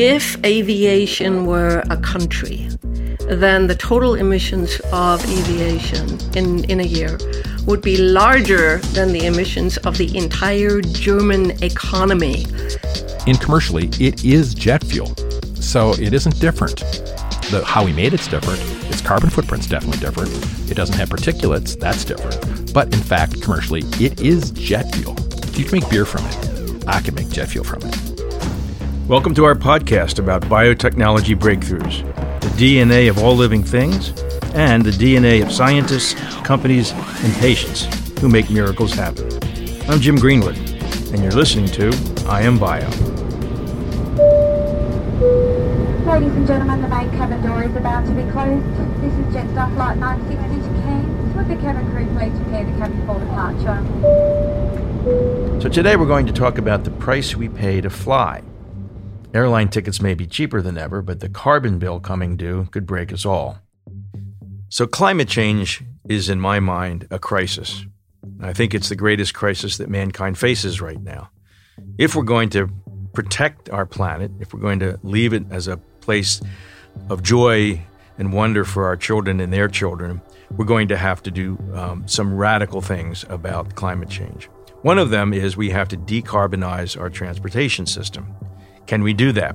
If aviation were a country, then the total emissions of aviation in, in a year would be larger than the emissions of the entire German economy. In commercially, it is jet fuel, so it isn't different. The, how we made it's different. Its carbon footprint's definitely different. It doesn't have particulates, that's different. But in fact, commercially, it is jet fuel. You can make beer from it. I can make jet fuel from it. Welcome to our podcast about biotechnology breakthroughs, the DNA of all living things, and the DNA of scientists, companies, and patients who make miracles happen. I'm Jim Greenwood, and you're listening to I Am Bio. Ladies and gentlemen, the main cabin door is about to be closed. This is Jetstar Flight 960 to Cairns. Would the cabin crew please prepare the cabin for departure? So today we're going to talk about the price we pay to fly. Airline tickets may be cheaper than ever, but the carbon bill coming due could break us all. So, climate change is, in my mind, a crisis. I think it's the greatest crisis that mankind faces right now. If we're going to protect our planet, if we're going to leave it as a place of joy and wonder for our children and their children, we're going to have to do um, some radical things about climate change. One of them is we have to decarbonize our transportation system. Can we do that?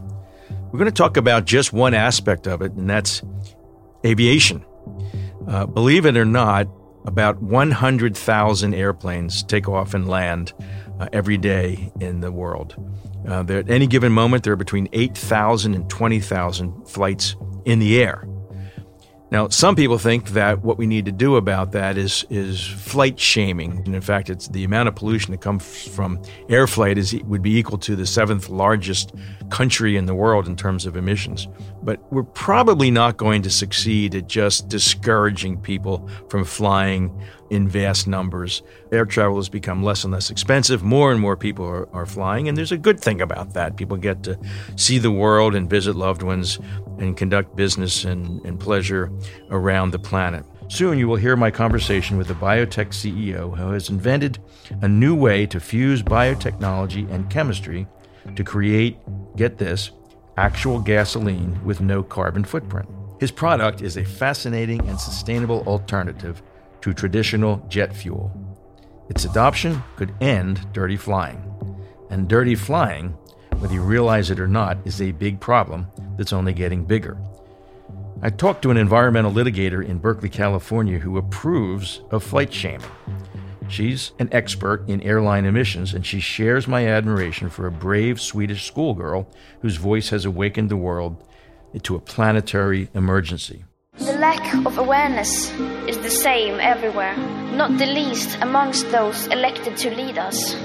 We're going to talk about just one aspect of it, and that's aviation. Uh, believe it or not, about 100,000 airplanes take off and land uh, every day in the world. Uh, at any given moment, there are between 8,000 and 20,000 flights in the air. Now, some people think that what we need to do about that is is flight shaming, and in fact, it's the amount of pollution that comes from air flight is would be equal to the seventh largest country in the world in terms of emissions. But we're probably not going to succeed at just discouraging people from flying in vast numbers. Air travel has become less and less expensive. More and more people are, are flying, and there's a good thing about that. People get to see the world and visit loved ones and conduct business and, and pleasure around the planet. Soon you will hear my conversation with the biotech CEO who has invented a new way to fuse biotechnology and chemistry to create, get this, actual gasoline with no carbon footprint. His product is a fascinating and sustainable alternative to traditional jet fuel. Its adoption could end dirty flying. And dirty flying whether you realize it or not, is a big problem that's only getting bigger. I talked to an environmental litigator in Berkeley, California, who approves of flight shaming. She's an expert in airline emissions, and she shares my admiration for a brave Swedish schoolgirl whose voice has awakened the world to a planetary emergency. The lack of awareness is the same everywhere, not the least amongst those elected to lead us.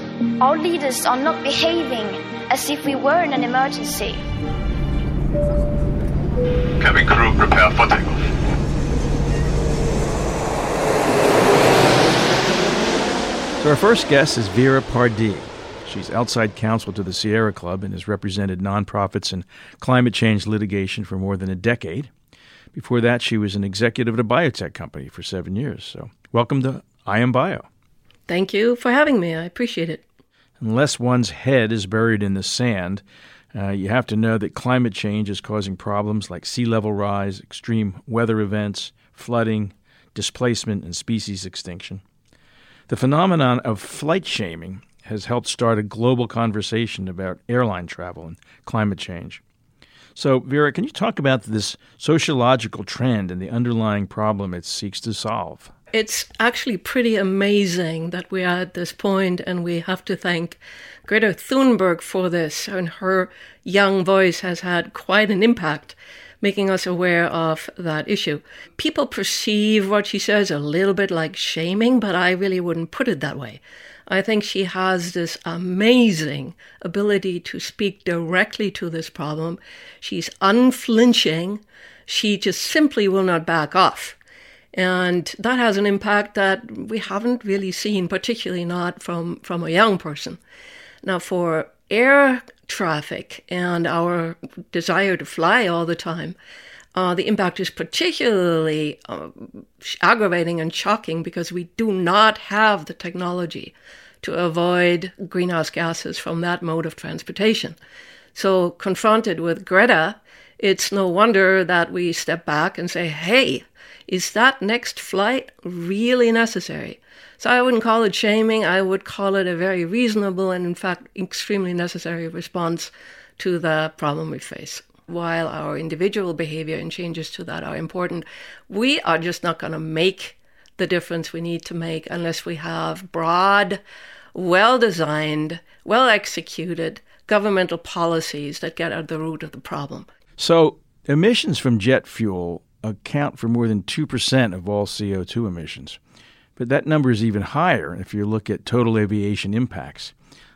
Our leaders are not behaving as if we were in an emergency. Cabin crew, prepare for takeoff. So our first guest is Vera Pardee. She's outside counsel to the Sierra Club and has represented nonprofits in climate change litigation for more than a decade. Before that, she was an executive at a biotech company for seven years. So, welcome to I Am Bio. Thank you for having me. I appreciate it unless one's head is buried in the sand, uh, you have to know that climate change is causing problems like sea level rise, extreme weather events, flooding, displacement, and species extinction. The phenomenon of flight shaming has helped start a global conversation about airline travel and climate change. So, Vera, can you talk about this sociological trend and the underlying problem it seeks to solve? It's actually pretty amazing that we are at this point, and we have to thank Greta Thunberg for this. And her young voice has had quite an impact, making us aware of that issue. People perceive what she says a little bit like shaming, but I really wouldn't put it that way. I think she has this amazing ability to speak directly to this problem. She's unflinching. She just simply will not back off. And that has an impact that we haven't really seen, particularly not from, from a young person. Now, for air traffic and our desire to fly all the time, uh, the impact is particularly uh, aggravating and shocking because we do not have the technology to avoid greenhouse gases from that mode of transportation. So, confronted with Greta, it's no wonder that we step back and say, hey, is that next flight really necessary? So I wouldn't call it shaming. I would call it a very reasonable and, in fact, extremely necessary response to the problem we face. While our individual behavior and changes to that are important, we are just not going to make the difference we need to make unless we have broad, well designed, well executed governmental policies that get at the root of the problem. So, emissions from jet fuel account for more than 2% of all CO2 emissions. But that number is even higher if you look at total aviation impacts.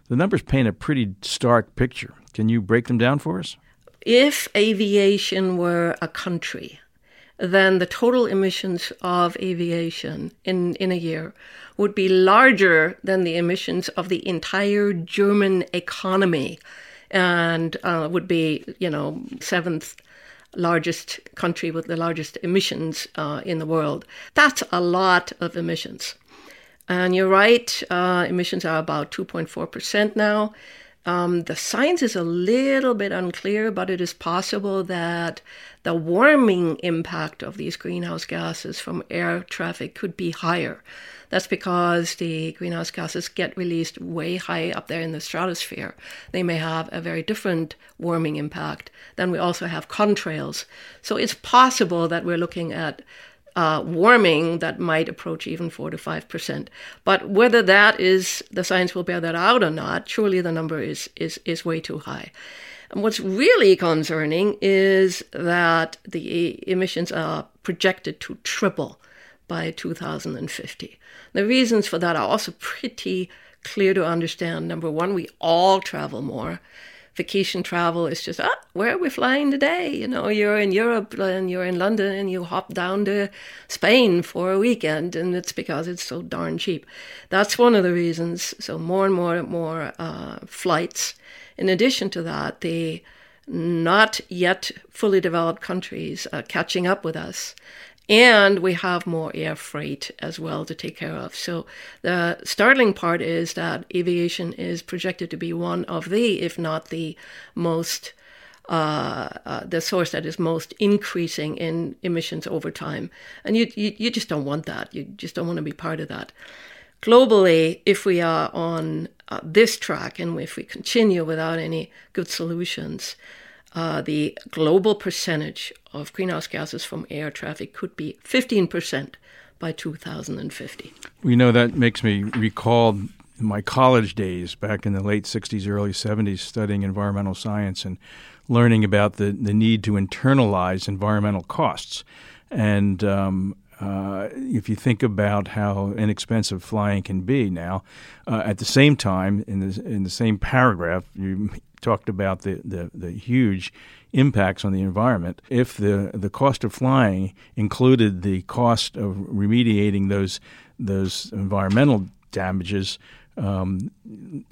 The numbers paint a pretty stark picture. Can you break them down for us? If aviation were a country, then the total emissions of aviation in, in a year would be larger than the emissions of the entire German economy and uh, would be, you know, seventh largest country with the largest emissions uh, in the world. That's a lot of emissions. And you're right, uh, emissions are about 2.4% now. Um, the science is a little bit unclear, but it is possible that the warming impact of these greenhouse gases from air traffic could be higher. That's because the greenhouse gases get released way high up there in the stratosphere. They may have a very different warming impact. Then we also have contrails. So it's possible that we're looking at uh, warming that might approach even 4 to 5%. But whether that is, the science will bear that out or not, surely the number is, is, is way too high. And what's really concerning is that the emissions are projected to triple by 2050. The reasons for that are also pretty clear to understand. Number one, we all travel more. Vacation travel is just, ah, where are we flying today? You know, you're in Europe and you're in London and you hop down to Spain for a weekend, and it's because it's so darn cheap. That's one of the reasons. So, more and more and more uh, flights. In addition to that, the not yet fully developed countries are catching up with us and we have more air freight as well to take care of. So the startling part is that aviation is projected to be one of the, if not the most, uh, uh, the source that is most increasing in emissions over time. And you, you, you just don't want that. You just don't want to be part of that. Globally, if we are on uh, this track and if we continue without any good solutions, uh, the global percentage of greenhouse gases from air traffic could be 15% by 2050. We know that makes me recall my college days back in the late 60s, early 70s, studying environmental science and learning about the, the need to internalize environmental costs. And um, uh, if you think about how inexpensive flying can be now, uh, at the same time, in the in the same paragraph, you talked about the, the, the huge impacts on the environment. If the, the cost of flying included the cost of remediating those those environmental damages, um,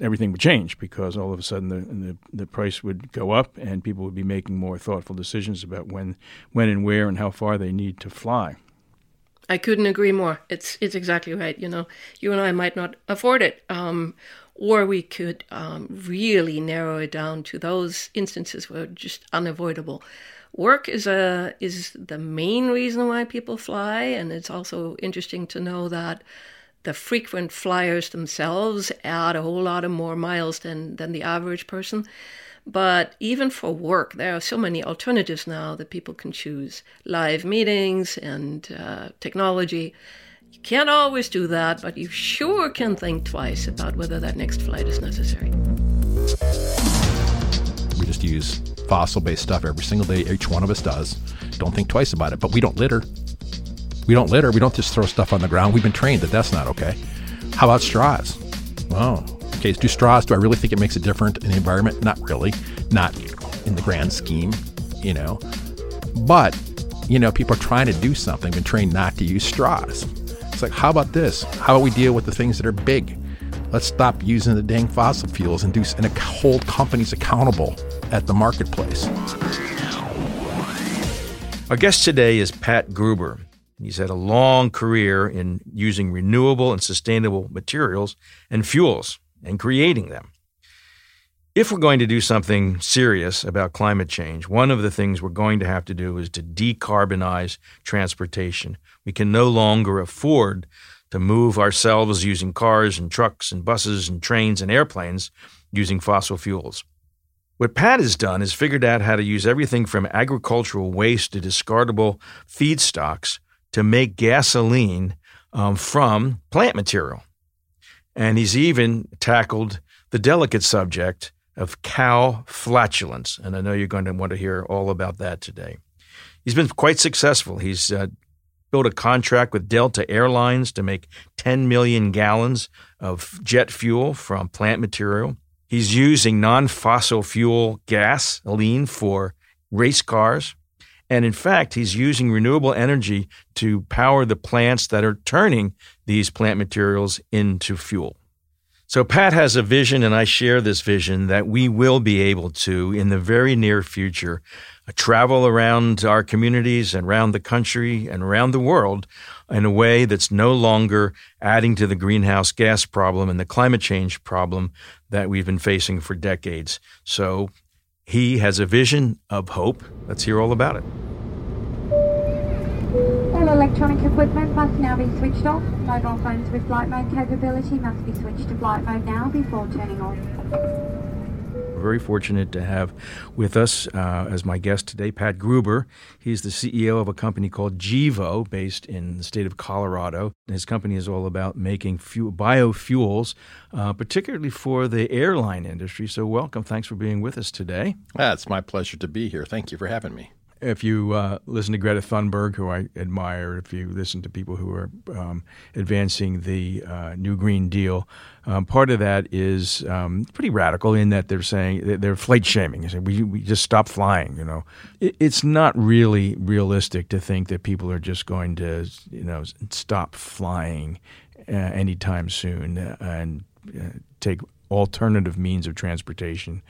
everything would change because all of a sudden the, the, the price would go up and people would be making more thoughtful decisions about when when and where and how far they need to fly. I couldn't agree more. It's it's exactly right. You know, you and I might not afford it, um, or we could um, really narrow it down to those instances where just unavoidable. Work is a is the main reason why people fly, and it's also interesting to know that the frequent flyers themselves add a whole lot of more miles than than the average person. But even for work, there are so many alternatives now that people can choose live meetings and uh, technology you can't always do that, but you sure can think twice about whether that next flight is necessary. We just use fossil based stuff every single day. Each one of us does. Don't think twice about it, but we don't litter. We don't litter. We don't just throw stuff on the ground. We've been trained that that's not okay. How about straws? Oh, okay. Do straws, do I really think it makes a difference in the environment? Not really. Not in the grand scheme, you know. But, you know, people are trying to do something, been trained not to use straws. It's like, how about this? How about we deal with the things that are big? Let's stop using the dang fossil fuels and do and hold companies accountable at the marketplace. Our guest today is Pat Gruber. He's had a long career in using renewable and sustainable materials and fuels and creating them. If we're going to do something serious about climate change, one of the things we're going to have to do is to decarbonize transportation. We can no longer afford to move ourselves using cars and trucks and buses and trains and airplanes using fossil fuels. What Pat has done is figured out how to use everything from agricultural waste to discardable feedstocks to make gasoline um, from plant material. And he's even tackled the delicate subject of cow flatulence. And I know you're going to want to hear all about that today. He's been quite successful. He's uh, built a contract with Delta Airlines to make 10 million gallons of jet fuel from plant material. He's using non fossil fuel gasoline for race cars. And in fact, he's using renewable energy to power the plants that are turning these plant materials into fuel. So, Pat has a vision, and I share this vision that we will be able to, in the very near future, uh, travel around our communities and around the country and around the world in a way that's no longer adding to the greenhouse gas problem and the climate change problem that we've been facing for decades. So, he has a vision of hope. Let's hear all about it. All electronic equipment must now be switched off. Mobile phones with flight mode capability must be switched to flight mode now before turning off. We're very fortunate to have with us uh, as my guest today Pat Gruber. He's the CEO of a company called Gevo, based in the state of Colorado. His company is all about making fuel, biofuels, uh, particularly for the airline industry. So, welcome. Thanks for being with us today. Ah, it's my pleasure to be here. Thank you for having me if you uh, listen to Greta Thunberg, who I admire, if you listen to people who are um, advancing the uh, New Green Deal, um, part of that is um, pretty radical in that they're saying they're flight shaming. They we, we just stop flying. You know, it, it's not really realistic to think that people are just going to you know stop flying uh, anytime soon and uh, take alternative means of transportation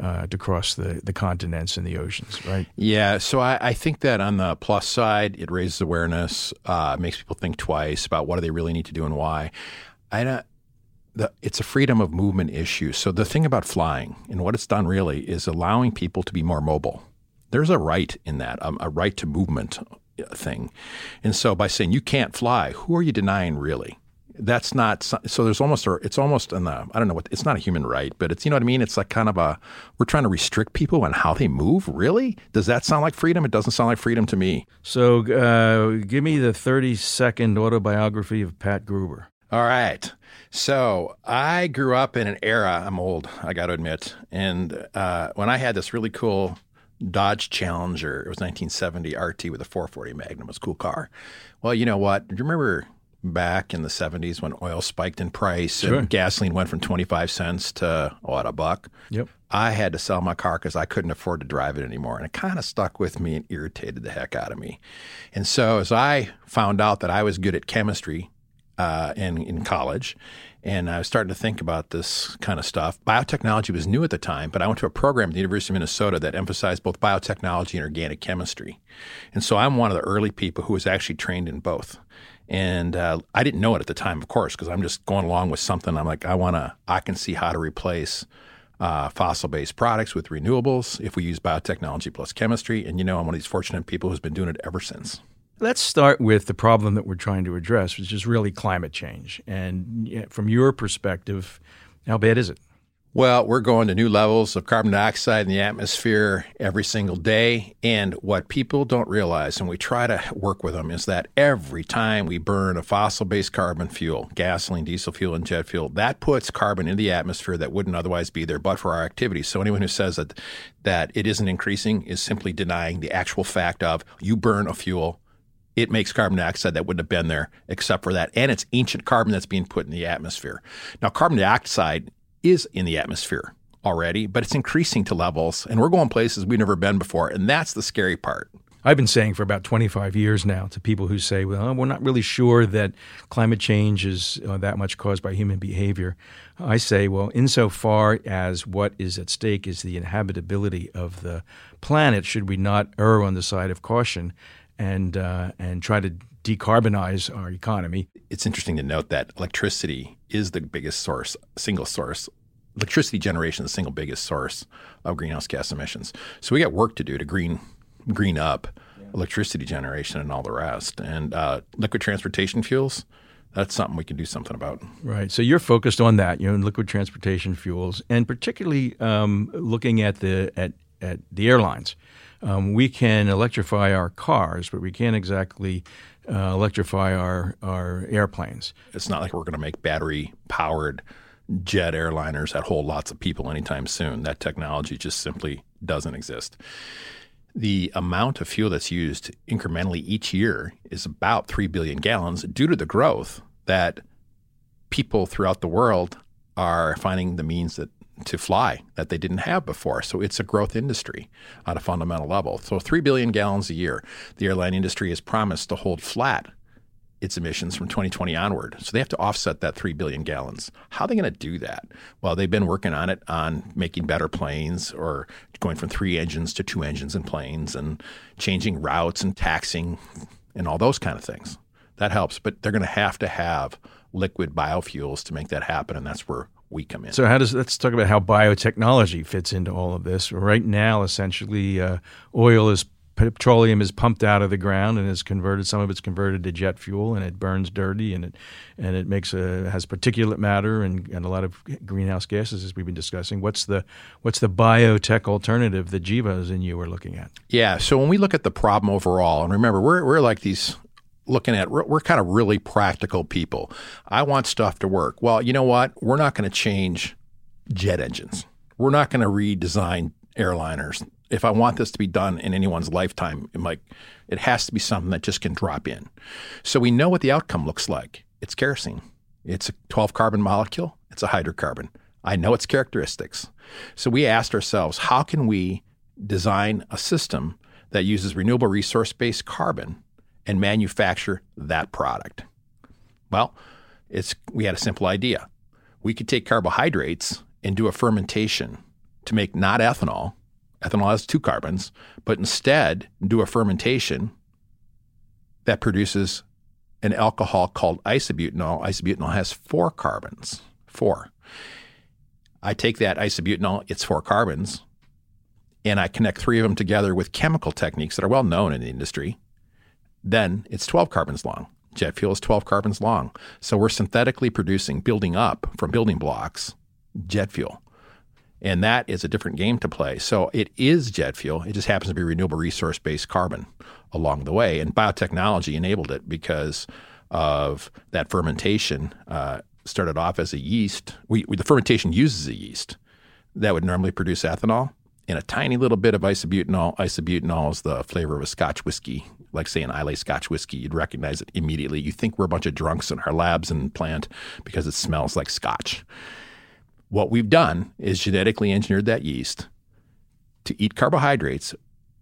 uh, to cross the, the continents and the oceans, right? Yeah. So I, I think that on the plus side, it raises awareness, uh, makes people think twice about what do they really need to do and why. I don't. The, it's a freedom of movement issue. So the thing about flying and what it's done really is allowing people to be more mobile. There's a right in that, um, a right to movement uh, thing. And so by saying you can't fly, who are you denying really? That's not so there's almost a it's almost an uh, I don't know what it's not a human right but it's you know what I mean? It's like kind of a we're trying to restrict people on how they move? Really? Does that sound like freedom? It doesn't sound like freedom to me. So uh, give me the 30 second autobiography of Pat Gruber. All right. So I grew up in an era I'm old I got to admit and uh, when I had this really cool Dodge Challenger it was 1970 RT with a 440 Magnum it was a cool car. Well you know what? Do you remember back in the 70s when oil spiked in price sure. and gasoline went from 25 cents to what a buck yep i had to sell my car because i couldn't afford to drive it anymore and it kind of stuck with me and irritated the heck out of me and so as i found out that i was good at chemistry uh, in, in college and I was starting to think about this kind of stuff. Biotechnology was new at the time, but I went to a program at the University of Minnesota that emphasized both biotechnology and organic chemistry. And so I'm one of the early people who was actually trained in both. And uh, I didn't know it at the time, of course, because I'm just going along with something. I'm like, I want to, I can see how to replace uh, fossil based products with renewables if we use biotechnology plus chemistry. And you know, I'm one of these fortunate people who's been doing it ever since. Let's start with the problem that we're trying to address, which is really climate change. And from your perspective, how bad is it? Well, we're going to new levels of carbon dioxide in the atmosphere every single day. And what people don't realize, and we try to work with them, is that every time we burn a fossil based carbon fuel, gasoline, diesel fuel, and jet fuel, that puts carbon in the atmosphere that wouldn't otherwise be there but for our activities. So anyone who says that, that it isn't increasing is simply denying the actual fact of you burn a fuel it makes carbon dioxide that wouldn't have been there except for that. And it's ancient carbon that's being put in the atmosphere. Now, carbon dioxide is in the atmosphere already, but it's increasing to levels, and we're going places we've never been before, and that's the scary part. I've been saying for about 25 years now to people who say, well, we're not really sure that climate change is uh, that much caused by human behavior. I say, well, insofar as what is at stake is the inhabitability of the planet, should we not err on the side of caution and, uh, and try to decarbonize our economy. It's interesting to note that electricity is the biggest source, single source. Electricity generation is the single biggest source of greenhouse gas emissions. So we got work to do to green green up electricity generation and all the rest. And uh, liquid transportation fuels, that's something we can do something about. Right. So you're focused on that, you know, liquid transportation fuels, and particularly um, looking at the at at the airlines. Um, we can electrify our cars, but we can't exactly uh, electrify our our airplanes. It's not like we're going to make battery powered jet airliners that hold lots of people anytime soon. That technology just simply doesn't exist the amount of fuel that's used incrementally each year is about 3 billion gallons due to the growth that people throughout the world are finding the means that to fly that they didn't have before. So it's a growth industry on a fundamental level. So 3 billion gallons a year. The airline industry has promised to hold flat its emissions from 2020 onward. So they have to offset that 3 billion gallons. How are they going to do that? Well, they've been working on it on making better planes or going from three engines to two engines in planes and changing routes and taxing and all those kind of things. That helps, but they're going to have to have liquid biofuels to make that happen, and that's where we come in. So, how does let's talk about how biotechnology fits into all of this? Right now, essentially, uh, oil is petroleum is pumped out of the ground and is converted. Some of it's converted to jet fuel, and it burns dirty, and it and it makes a has particulate matter and, and a lot of greenhouse gases, as we've been discussing. What's the what's the biotech alternative that Gevo's and you are looking at? Yeah. So when we look at the problem overall, and remember, we're we're like these looking at we're, we're kind of really practical people. I want stuff to work. Well, you know what? We're not going to change jet engines. We're not going to redesign airliners if I want this to be done in anyone's lifetime, I'm like, it has to be something that just can drop in. So we know what the outcome looks like. It's kerosene. It's a 12 carbon molecule. It's a hydrocarbon. I know its characteristics. So we asked ourselves, how can we design a system that uses renewable resource based carbon and manufacture that product? Well, it's, we had a simple idea. We could take carbohydrates and do a fermentation to make not ethanol, ethanol has two carbons, but instead do a fermentation that produces an alcohol called isobutanol. Isobutanol has four carbons. Four. I take that isobutanol, it's four carbons, and I connect three of them together with chemical techniques that are well known in the industry. Then it's 12 carbons long. Jet fuel is 12 carbons long. So we're synthetically producing, building up from building blocks, jet fuel. And that is a different game to play. So it is jet fuel. It just happens to be renewable resource based carbon along the way. And biotechnology enabled it because of that fermentation. Uh, started off as a yeast. We, we, the fermentation uses a yeast that would normally produce ethanol and a tiny little bit of isobutanol. Isobutanol is the flavor of a Scotch whiskey, like say an Islay Scotch whiskey. You'd recognize it immediately. You think we're a bunch of drunks in our labs and plant because it smells like Scotch. What we've done is genetically engineered that yeast to eat carbohydrates,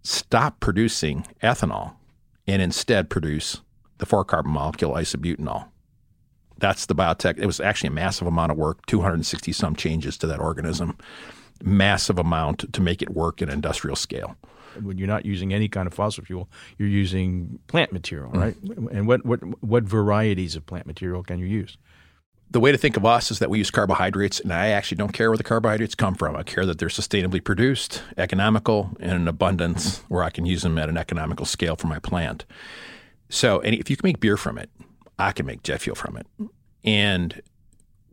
stop producing ethanol, and instead produce the four carbon molecule isobutanol. That's the biotech. It was actually a massive amount of work, 260 some changes to that organism, massive amount to make it work at industrial scale. When you're not using any kind of fossil fuel, you're using plant material, right? Mm. And what, what, what varieties of plant material can you use? The way to think of us is that we use carbohydrates, and I actually don't care where the carbohydrates come from. I care that they're sustainably produced, economical, and in abundance where I can use them at an economical scale for my plant. So, and if you can make beer from it, I can make jet fuel from it. And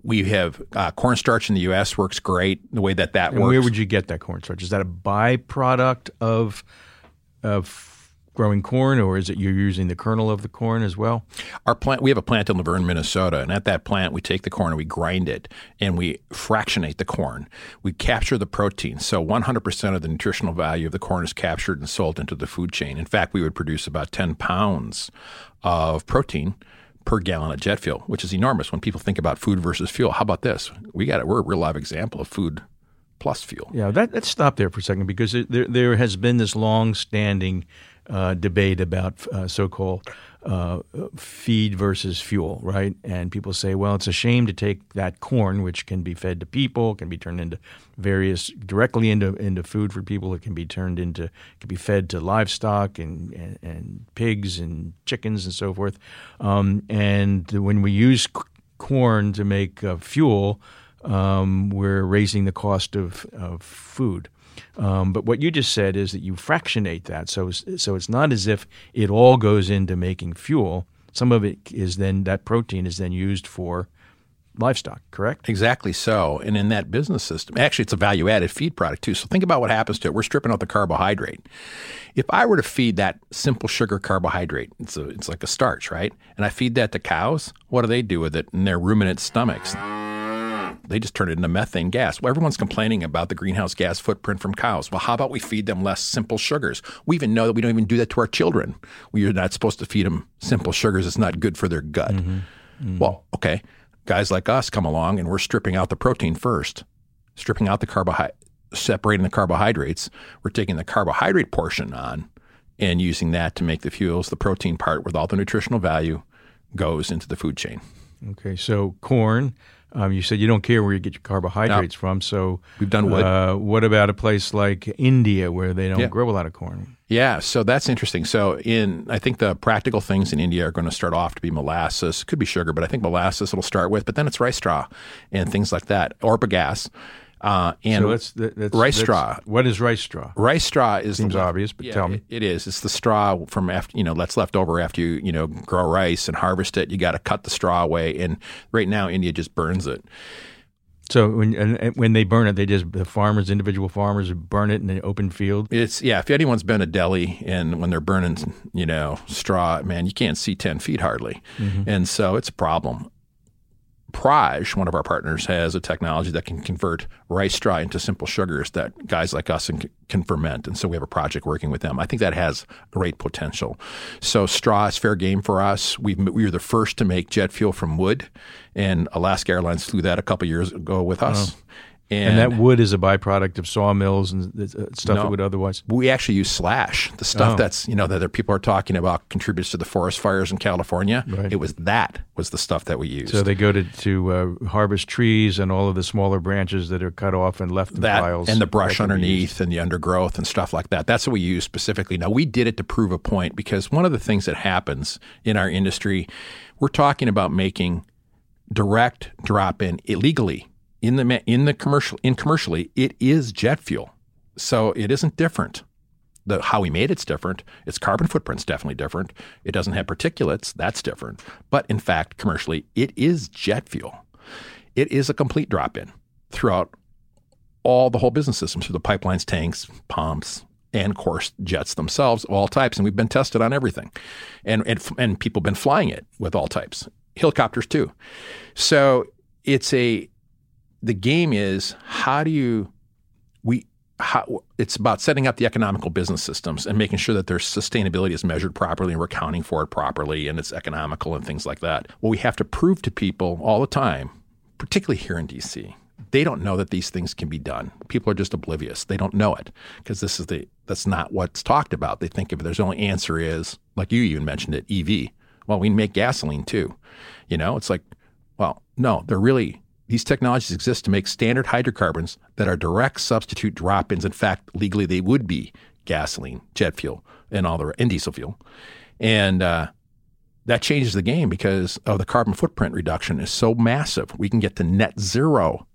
we have uh, cornstarch in the U.S. works great. The way that that and works. Where would you get that cornstarch? Is that a byproduct of of growing corn, or is it you're using the kernel of the corn as well? Our plant, we have a plant in Luverne, Minnesota, and at that plant, we take the corn and we grind it and we fractionate the corn. We capture the protein, so 100% of the nutritional value of the corn is captured and sold into the food chain. In fact, we would produce about 10 pounds of protein per gallon of jet fuel, which is enormous when people think about food versus fuel. How about this? We got it. We're a real live example of food plus fuel. Yeah, that, let's stop there for a second because there, there has been this long-standing uh, debate about uh, so-called uh, feed versus fuel, right? And people say, well, it's a shame to take that corn, which can be fed to people, can be turned into various directly into into food for people. It can be turned into can be fed to livestock and and, and pigs and chickens and so forth. Um, and when we use c- corn to make uh, fuel, um, we're raising the cost of, of food. Um, but what you just said is that you fractionate that, so so it's not as if it all goes into making fuel. Some of it is then that protein is then used for livestock, correct? Exactly so. And in that business system, actually, it's a value added feed product too. So think about what happens to it. We're stripping out the carbohydrate. If I were to feed that simple sugar carbohydrate, it's, a, it's like a starch, right? And I feed that to cows, what do they do with it in their ruminant stomachs? They just turn it into methane gas. Well, everyone's complaining about the greenhouse gas footprint from cows. Well, how about we feed them less simple sugars? We even know that we don't even do that to our children. We are not supposed to feed them simple sugars. It's not good for their gut. Mm-hmm. Mm-hmm. Well, okay. Guys like us come along and we're stripping out the protein first, stripping out the carbohydrate, separating the carbohydrates. We're taking the carbohydrate portion on and using that to make the fuels. The protein part with all the nutritional value goes into the food chain. Okay, so corn, um, you said you don't care where you get your carbohydrates no. from, so we've done wood. Uh, what about a place like India where they don't yeah. grow a lot of corn? Yeah, so that's interesting. So in I think the practical things in India are going to start off to be molasses, could be sugar, but I think molasses it'll start with, but then it's rice straw and things like that, or bagasse. Uh, and so that's, that's, rice that's, straw. What is rice straw? Rice straw is seems the, obvious, but yeah, tell me. It, it is. It's the straw from after you know that's left over after you you know grow rice and harvest it. You got to cut the straw away, and right now India just burns it. So when and when they burn it, they just the farmers, individual farmers, burn it in an open field. It's yeah. If anyone's been to Delhi and when they're burning, you know, straw, man, you can't see ten feet hardly, mm-hmm. and so it's a problem. Praj, one of our partners, has a technology that can convert rice straw into simple sugars that guys like us can ferment. And so we have a project working with them. I think that has great potential. So straw is fair game for us. we we were the first to make jet fuel from wood, and Alaska Airlines flew that a couple years ago with us. And, and, that wood is a byproduct of sawmills and uh, stuff no, that would otherwise. We actually use slash, the stuff oh. that's you know that people are talking about contributes to the forest fires in California. Right. It was that was the stuff that we used. So they go to to uh, harvest trees and all of the smaller branches that are cut off and left in that, piles, and the brush underneath and the undergrowth and stuff like that. That's what we use specifically. Now we did it to prove a point because one of the things that happens in our industry, we're talking about making direct drop in illegally in the in the commercial in commercially it is jet fuel, so it isn't different. The how we made it's different. Its carbon footprint's definitely different. It doesn't have particulates. That's different. But in fact, commercially, it is jet fuel. It is a complete drop in throughout all the whole business system through the pipelines, tanks, pumps, and of course jets themselves of all types. And we've been tested on everything, and and, and people have been flying it with all types, helicopters too. So it's a the game is how do you we how, it's about setting up the economical business systems and making sure that their sustainability is measured properly and we're accounting for it properly and it's economical and things like that. Well, we have to prove to people all the time, particularly here in DC, they don't know that these things can be done. People are just oblivious. They don't know it because this is the that's not what's talked about. They think if there's only answer is like you even mentioned it, EV. Well, we make gasoline too. You know, it's like, well, no, they're really these technologies exist to make standard hydrocarbons that are direct substitute drop ins. In fact, legally, they would be gasoline, jet fuel, and all the and diesel fuel. And uh, that changes the game because of the carbon footprint reduction is so massive. We can get to net zero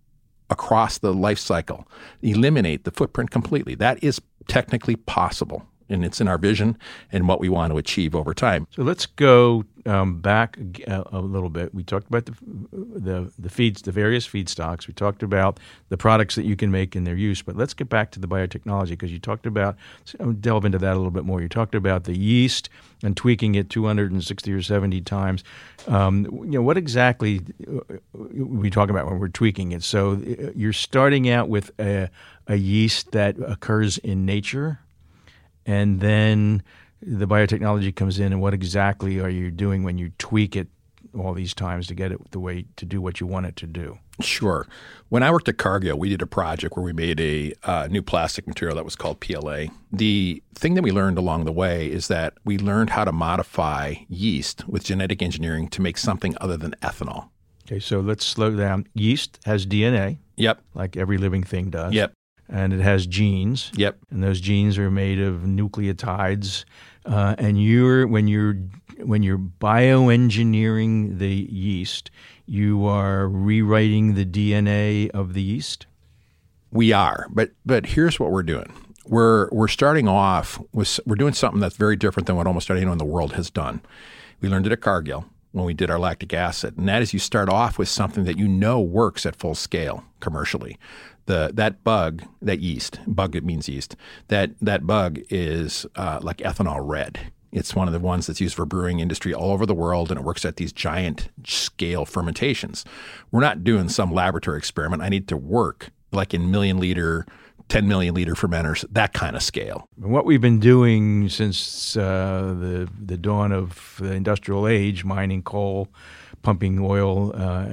across the life cycle, eliminate the footprint completely. That is technically possible and it's in our vision and what we want to achieve over time. So let's go um, back a, a, little bit. We talked about the, the the feeds, the various feedstocks. We talked about the products that you can make and their use. But let's get back to the biotechnology because you talked about delve into that a little bit more. You talked about the yeast and tweaking it 260 or 70 times. Um, you know what exactly uh, we talk about when we're tweaking it. So uh, you're starting out with a, a yeast that occurs in nature and then the biotechnology comes in and what exactly are you doing when you tweak it all these times to get it the way to do what you want it to do? Sure. When I worked at Cargill, we did a project where we made a uh, new plastic material that was called PLA. The thing that we learned along the way is that we learned how to modify yeast with genetic engineering to make something other than ethanol. Okay, so let's slow down. Yeast has DNA. Yep. Like every living thing does. Yep. And it has genes. Yep. And those genes are made of nucleotides. Uh, and you're when you're when you're bioengineering the yeast, you are rewriting the DNA of the yeast. We are, but but here's what we're doing. We're we're starting off with we're doing something that's very different than what almost anyone in the world has done. We learned it at Cargill when we did our lactic acid, and that is you start off with something that you know works at full scale commercially. The that bug, that yeast, bug it means yeast. That that bug is uh, like ethanol red. It's one of the ones that's used for brewing industry all over the world, and it works at these giant scale fermentations. We're not doing some laboratory experiment. I need to work like in million liter 10 million liter fermenters, that kind of scale. And what we've been doing since uh, the the dawn of the industrial age, mining coal, pumping oil, uh,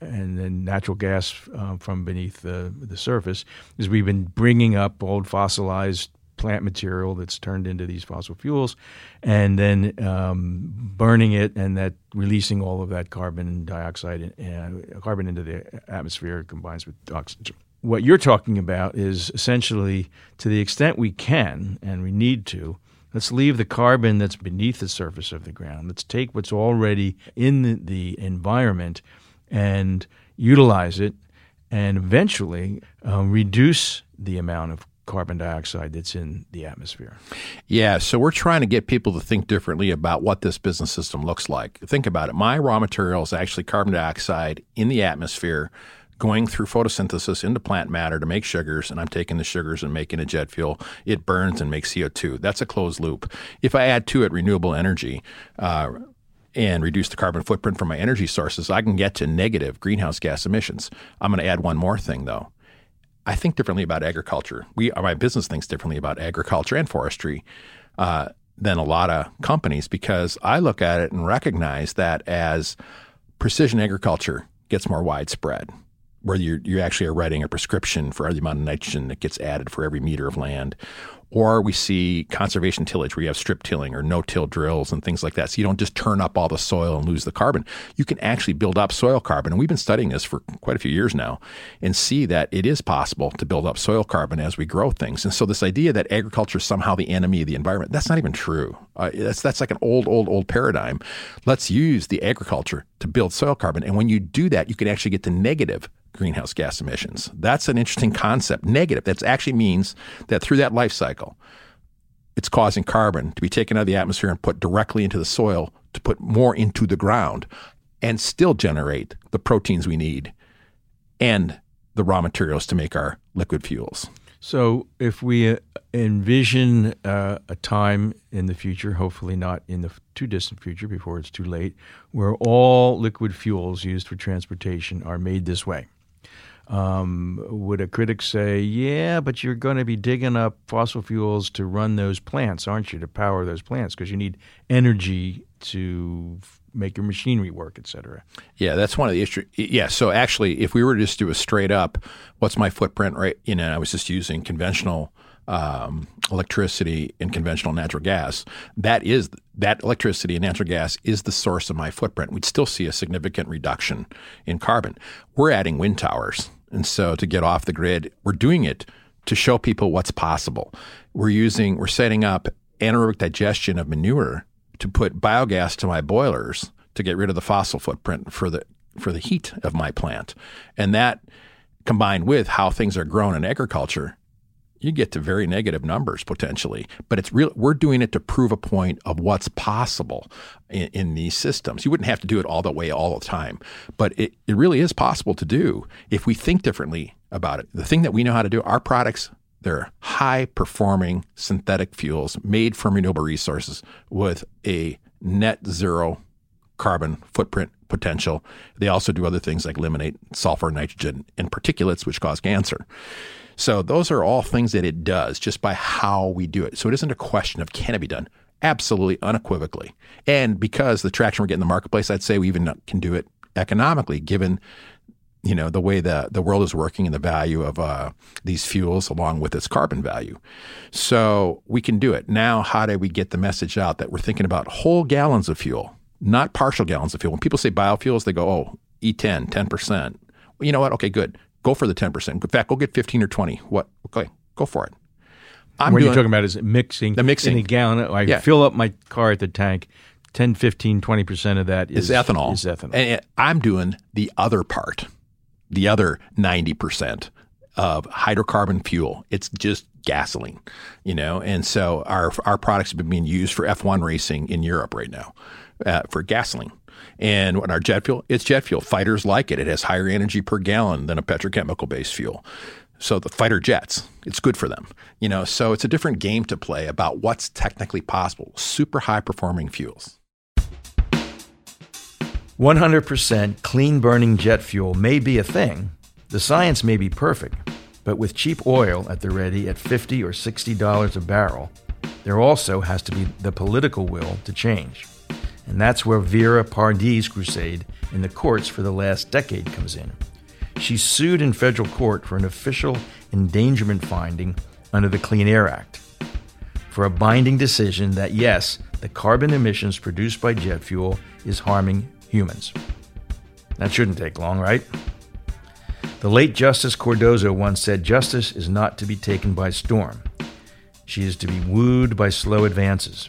and then natural gas uh, from beneath the, the surface, is we've been bringing up old fossilized plant material that's turned into these fossil fuels, and then um, burning it, and that releasing all of that carbon dioxide, uh, carbon into the atmosphere combines with oxygen what you're talking about is essentially to the extent we can and we need to, let's leave the carbon that's beneath the surface of the ground. Let's take what's already in the, environment and utilize it and eventually um, reduce the amount of carbon dioxide that's in the atmosphere. Yeah, so we're trying to get people to think differently about what this business system looks like. Think about it. My raw material is actually carbon dioxide in the atmosphere going through photosynthesis into plant matter to make sugars, and I'm taking the sugars and making a jet fuel. It burns and makes CO2. That's a closed loop. If I add to it renewable energy, uh, and reduce the carbon footprint from my energy sources, I can get to negative greenhouse gas emissions. I'm going to add one more thing though. I think differently about agriculture. We, my business thinks differently about agriculture and forestry uh, than a lot of companies because I look at it and recognize that as precision agriculture gets more widespread, where you you actually are writing a prescription for the amount of nitrogen that gets added for every meter of land. Or we see conservation tillage where you have strip tilling or no till drills and things like that. So you don't just turn up all the soil and lose the carbon. You can actually build up soil carbon. And we've been studying this for quite a few years now and see that it is possible to build up soil carbon as we grow things. And so this idea that agriculture is somehow the enemy of the environment, that's not even true. Uh, that's, that's like an old, old, old paradigm. Let's use the agriculture to build soil carbon. And when you do that, you can actually get to negative greenhouse gas emissions. That's an interesting concept. Negative. That actually means that through that life cycle, it's causing carbon to be taken out of the atmosphere and put directly into the soil to put more into the ground and still generate the proteins we need and the raw materials to make our liquid fuels. So, if we uh, envision uh, a time in the future, hopefully not in the too distant future before it's too late, where all liquid fuels used for transportation are made this way, um, would a critic say, yeah, but you're going to be digging up fossil fuels to run those plants, aren't you, to power those plants? Because you need energy to make your machinery work, et cetera. Yeah, that's one of the issues. Yeah, so actually, if we were to just do a straight up, what's my footprint, right? You know, I was just using conventional um, electricity and conventional natural gas. That is that electricity and natural gas is the source of my footprint. We'd still see a significant reduction in carbon. We're adding wind towers and so to get off the grid, we're doing it to show people what's possible. We're using, we're setting up anaerobic digestion of manure to put biogas to my boilers to get rid of the fossil footprint for the for the heat of my plant. And that combined with how things are grown in agriculture you get to very negative numbers potentially. But it's real. We're doing it to prove a point of what's possible in, in, these systems. You wouldn't have to do it all the way all the time, but it, it really is possible to do if we think differently about it. The thing that we know how to do, our products, they're high performing synthetic fuels made from renewable resources with a net zero carbon footprint potential. They also do other things like eliminate sulfur, nitrogen, and particulates, which cause cancer. So those are all things that it does just by how we do it. So it isn't a question of can it be done. Absolutely, unequivocally. And because the traction we're getting in the marketplace, I'd say we even can do it economically, given you know the way the the world is working and the value of uh, these fuels along with its carbon value. So we can do it now. How do we get the message out that we're thinking about whole gallons of fuel, not partial gallons of fuel? When people say biofuels, they go, "Oh, E10, 10 percent." You know what? Okay, good. Go for the ten percent. In fact, go get fifteen or twenty. What? Okay, go for it. I'm what you're talking about is mixing. The mixing. In a gallon. I yeah. fill up my car at the tank. 10, 15, 20% of that is, is ethanol. Is ethanol. And I'm doing the other part, the other 90% of hydrocarbon fuel. It's just gasoline, you know. And so our our products have been being used for F1 racing in Europe right now uh, for gasoline. And our jet fuel, it's jet fuel. Fighters like it. It has higher energy per gallon than a petrochemical based fuel. So the fighter jets, it's good for them. You know, so it's a different game to play about what's technically possible. Super high performing fuels. 100% clean burning jet fuel may be a thing. The science may be perfect, but with cheap oil at the ready at 50 or 60 dollars a barrel, there also has to be the political will to change. And that's where Vera Pardee's crusade in the courts for the last decade comes in. She sued in federal court for an official endangerment finding under the Clean Air Act for a binding decision that yes, the carbon emissions produced by jet fuel is harming humans. That shouldn't take long, right? The late Justice Cardozo once said justice is not to be taken by storm. She is to be wooed by slow advances.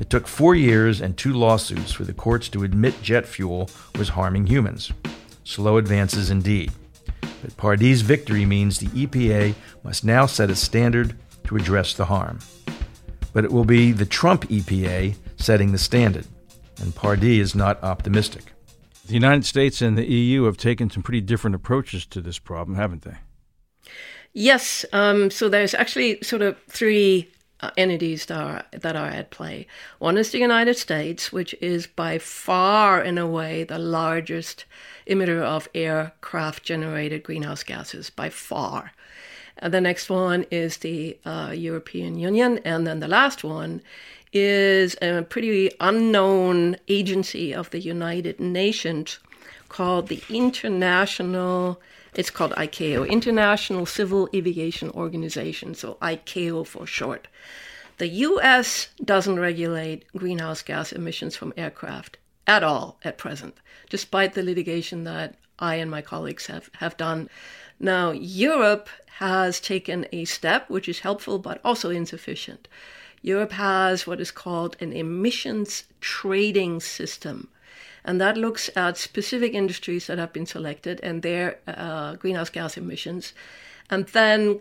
It took four years and two lawsuits for the courts to admit jet fuel was harming humans. Slow advances indeed. But Pardee's victory means the EPA must now set a standard to address the harm. But it will be the Trump EPA setting the standard, and Pardi is not optimistic. The United States and the EU have taken some pretty different approaches to this problem, haven't they? Yes. Um, so there's actually sort of three entities that are, that are at play. One is the United States, which is by far, in a way, the largest emitter of aircraft generated greenhouse gases, by far. And the next one is the uh, European Union. And then the last one is a pretty unknown agency of the United Nations called the International it's called ICAO, International Civil Aviation Organization, so ICAO for short. The US doesn't regulate greenhouse gas emissions from aircraft at all at present, despite the litigation that I and my colleagues have, have done. Now, Europe has taken a step which is helpful but also insufficient. Europe has what is called an emissions trading system and that looks at specific industries that have been selected and their uh, greenhouse gas emissions, and then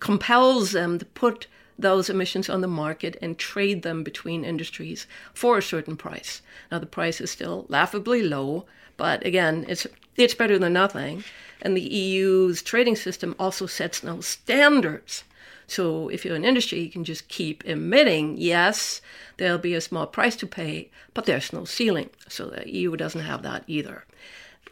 compels them to put those emissions on the market and trade them between industries for a certain price. Now the price is still laughably low, but again, it's it's better than nothing. And the EU's trading system also sets no standards so if you're an industry, you can just keep emitting. Yes, there'll be a small price to pay, but there's no ceiling. So the EU doesn't have that either.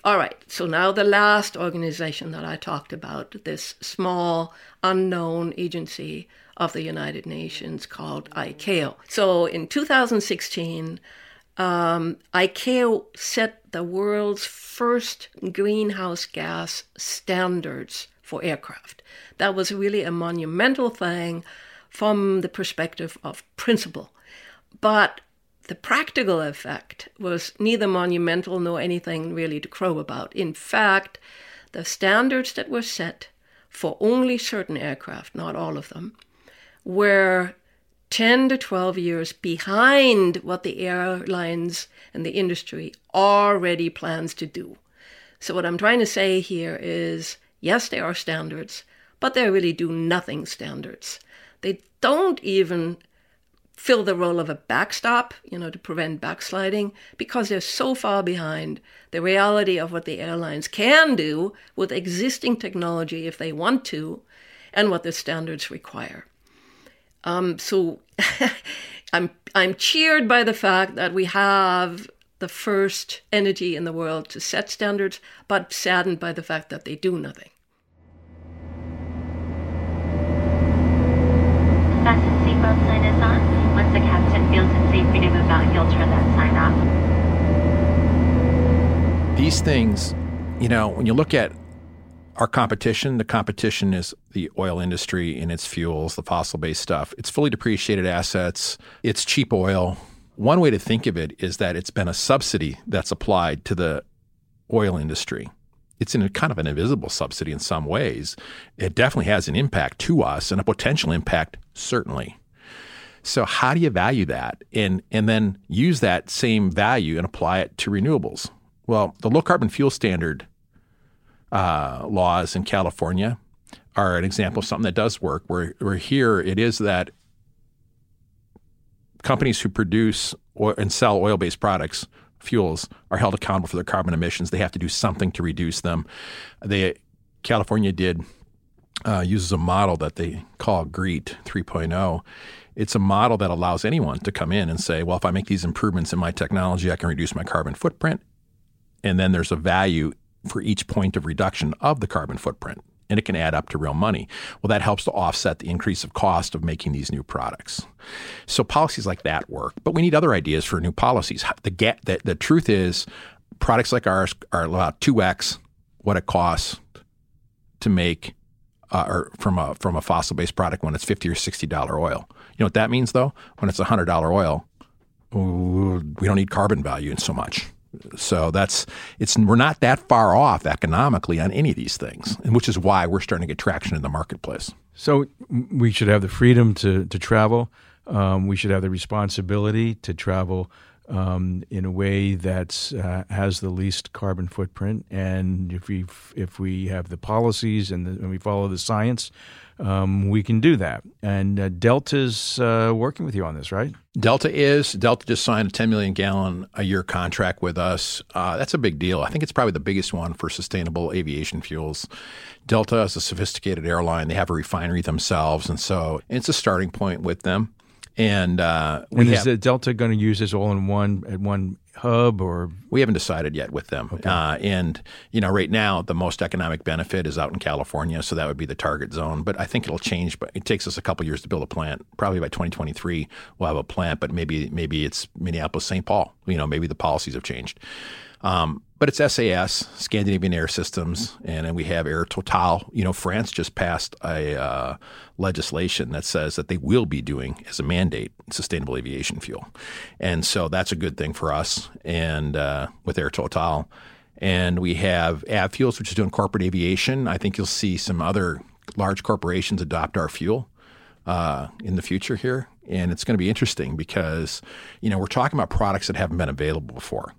All right, so now the last organization that I talked about, this small, unknown agency of the United Nations called ICAO. So in 2016, um, ICAO set the world's first greenhouse gas standards for aircraft. That was really a monumental thing from the perspective of principle. But the practical effect was neither monumental nor anything really to crow about. In fact, the standards that were set for only certain aircraft, not all of them, were 10 to 12 years behind what the airlines and the industry already plans to do. So, what I'm trying to say here is Yes, they are standards, but they're really do nothing standards. They don't even fill the role of a backstop, you know, to prevent backsliding, because they're so far behind the reality of what the airlines can do with existing technology if they want to, and what the standards require. Um, so I'm I'm cheered by the fact that we have the first entity in the world to set standards, but saddened by the fact that they do nothing. Fasten seatbelt sign is on. Once the captain carbon fields and see if to move mountain fuel, turn that sign off. These things, you know, when you look at our competition, the competition is the oil industry and its fuels, the fossil based stuff. It's fully depreciated assets, it's cheap oil. One way to think of it is that it's been a subsidy that's applied to the oil industry. It's in a kind of an invisible subsidy in some ways. It definitely has an impact to us and a potential impact, certainly. So, how do you value that and, and then use that same value and apply it to renewables? Well, the low carbon fuel standard uh, laws in California are an example of something that does work. Where, where here it is that companies who produce and sell oil based products, fuels, are held accountable for their carbon emissions. They have to do something to reduce them. They, California did uh, uses a model that they call GREET 3.0. It's a model that allows anyone to come in and say, well, if I make these improvements in my technology, I can reduce my carbon footprint. And then there's a value for each point of reduction of the carbon footprint. And it can add up to real money. Well, that helps to offset the increase of cost of making these new products. So policies like that work. But we need other ideas for new policies. The, get, the, the truth is, products like ours are about 2x what it costs to make uh, or from a from a fossil based product when it's fifty or sixty dollar oil. You know what that means though? When it's hundred dollar oil, we don't need carbon value in so much. So that's it's we're not that far off economically on any of these things, and which is why we're starting to get traction in the marketplace. So we should have the freedom to to travel. Um, we should have the responsibility to travel um, in a way that uh, has the least carbon footprint. And if we if we have the policies and, the, and we follow the science, um, we can do that. And uh, Delta's uh, working with you on this, right? Delta is. Delta just signed a 10 million gallon a year contract with us. Uh, that's a big deal. I think it's probably the biggest one for sustainable aviation fuels. Delta is a sophisticated airline. They have a refinery themselves, and so it's a starting point with them. And uh, and is have, Delta going to use this all in one at one hub or we haven't decided yet with them. Okay. Uh, and you know, right now the most economic benefit is out in California, so that would be the target zone. But I think it'll change. But it takes us a couple years to build a plant. Probably by 2023 we'll have a plant. But maybe maybe it's Minneapolis, St. Paul. You know, maybe the policies have changed. Um, but it's SAS, Scandinavian Air Systems, and we have Air Total. You know, France just passed a uh, legislation that says that they will be doing as a mandate sustainable aviation fuel, and so that's a good thing for us. And uh, with Air Total, and we have Avfuels, which is doing corporate aviation. I think you'll see some other large corporations adopt our fuel uh, in the future here, and it's going to be interesting because you know we're talking about products that haven't been available before.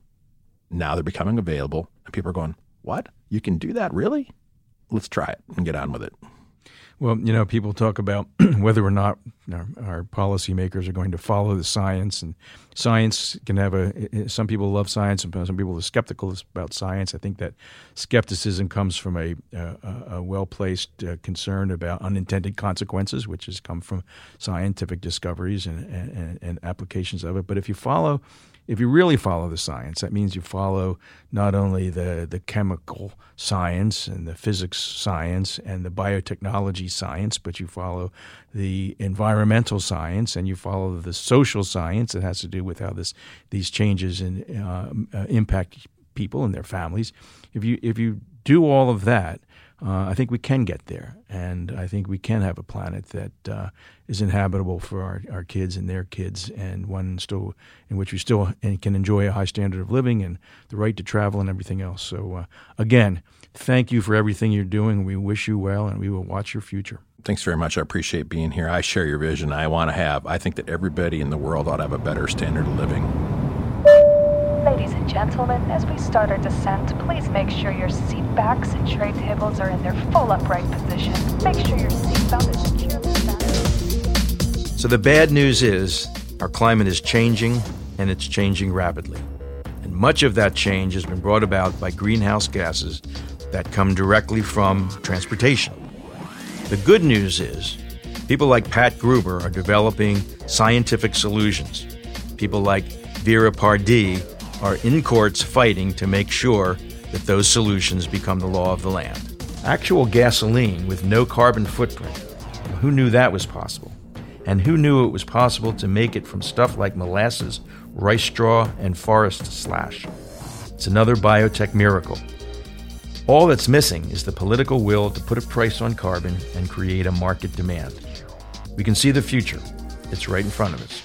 Now they're becoming available, and people are going, What? You can do that? Really? Let's try it and get on with it. Well, you know, people talk about whether or not our, our, policymakers are going to follow the science, and science can have a. Some people love science, and some people are skeptical about science. I think that skepticism comes from a, a, a well placed uh, concern about unintended consequences, which has come from scientific discoveries and, and, and applications of it. But if you follow if you really follow the science, that means you follow not only the, the chemical science and the physics science and the biotechnology science, but you follow the environmental science and you follow the social science that has to do with how this these changes in, uh, uh, impact people and their families. If you if you do all of that, uh, I think we can get there, and I think we can have a planet that uh, is inhabitable for our, our kids and their kids, and one still in which we still can enjoy a high standard of living and the right to travel and everything else. So, uh, again, thank you for everything you're doing. We wish you well, and we will watch your future. Thanks very much. I appreciate being here. I share your vision. I want to have. I think that everybody in the world ought to have a better standard of living. Ladies and gentlemen, as we start our descent, please make sure your seat backs and tray tables are in their full upright position. Make sure your seatbelt is securely. So the bad news is our climate is changing and it's changing rapidly. And much of that change has been brought about by greenhouse gases that come directly from transportation. The good news is people like Pat Gruber are developing scientific solutions. People like Vera Pardee are in courts fighting to make sure that those solutions become the law of the land. Actual gasoline with no carbon footprint. Who knew that was possible? And who knew it was possible to make it from stuff like molasses, rice straw, and forest slash? It's another biotech miracle. All that's missing is the political will to put a price on carbon and create a market demand. We can see the future. It's right in front of us.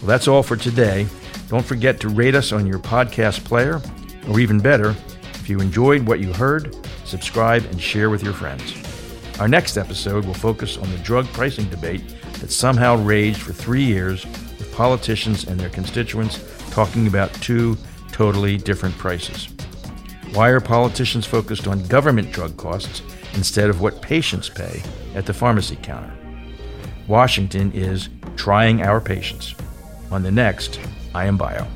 Well, that's all for today. Don't forget to rate us on your podcast player, or even better, if you enjoyed what you heard, subscribe and share with your friends. Our next episode will focus on the drug pricing debate that somehow raged for three years with politicians and their constituents talking about two totally different prices. Why are politicians focused on government drug costs instead of what patients pay at the pharmacy counter? Washington is trying our patience. On the next, I Am Bio.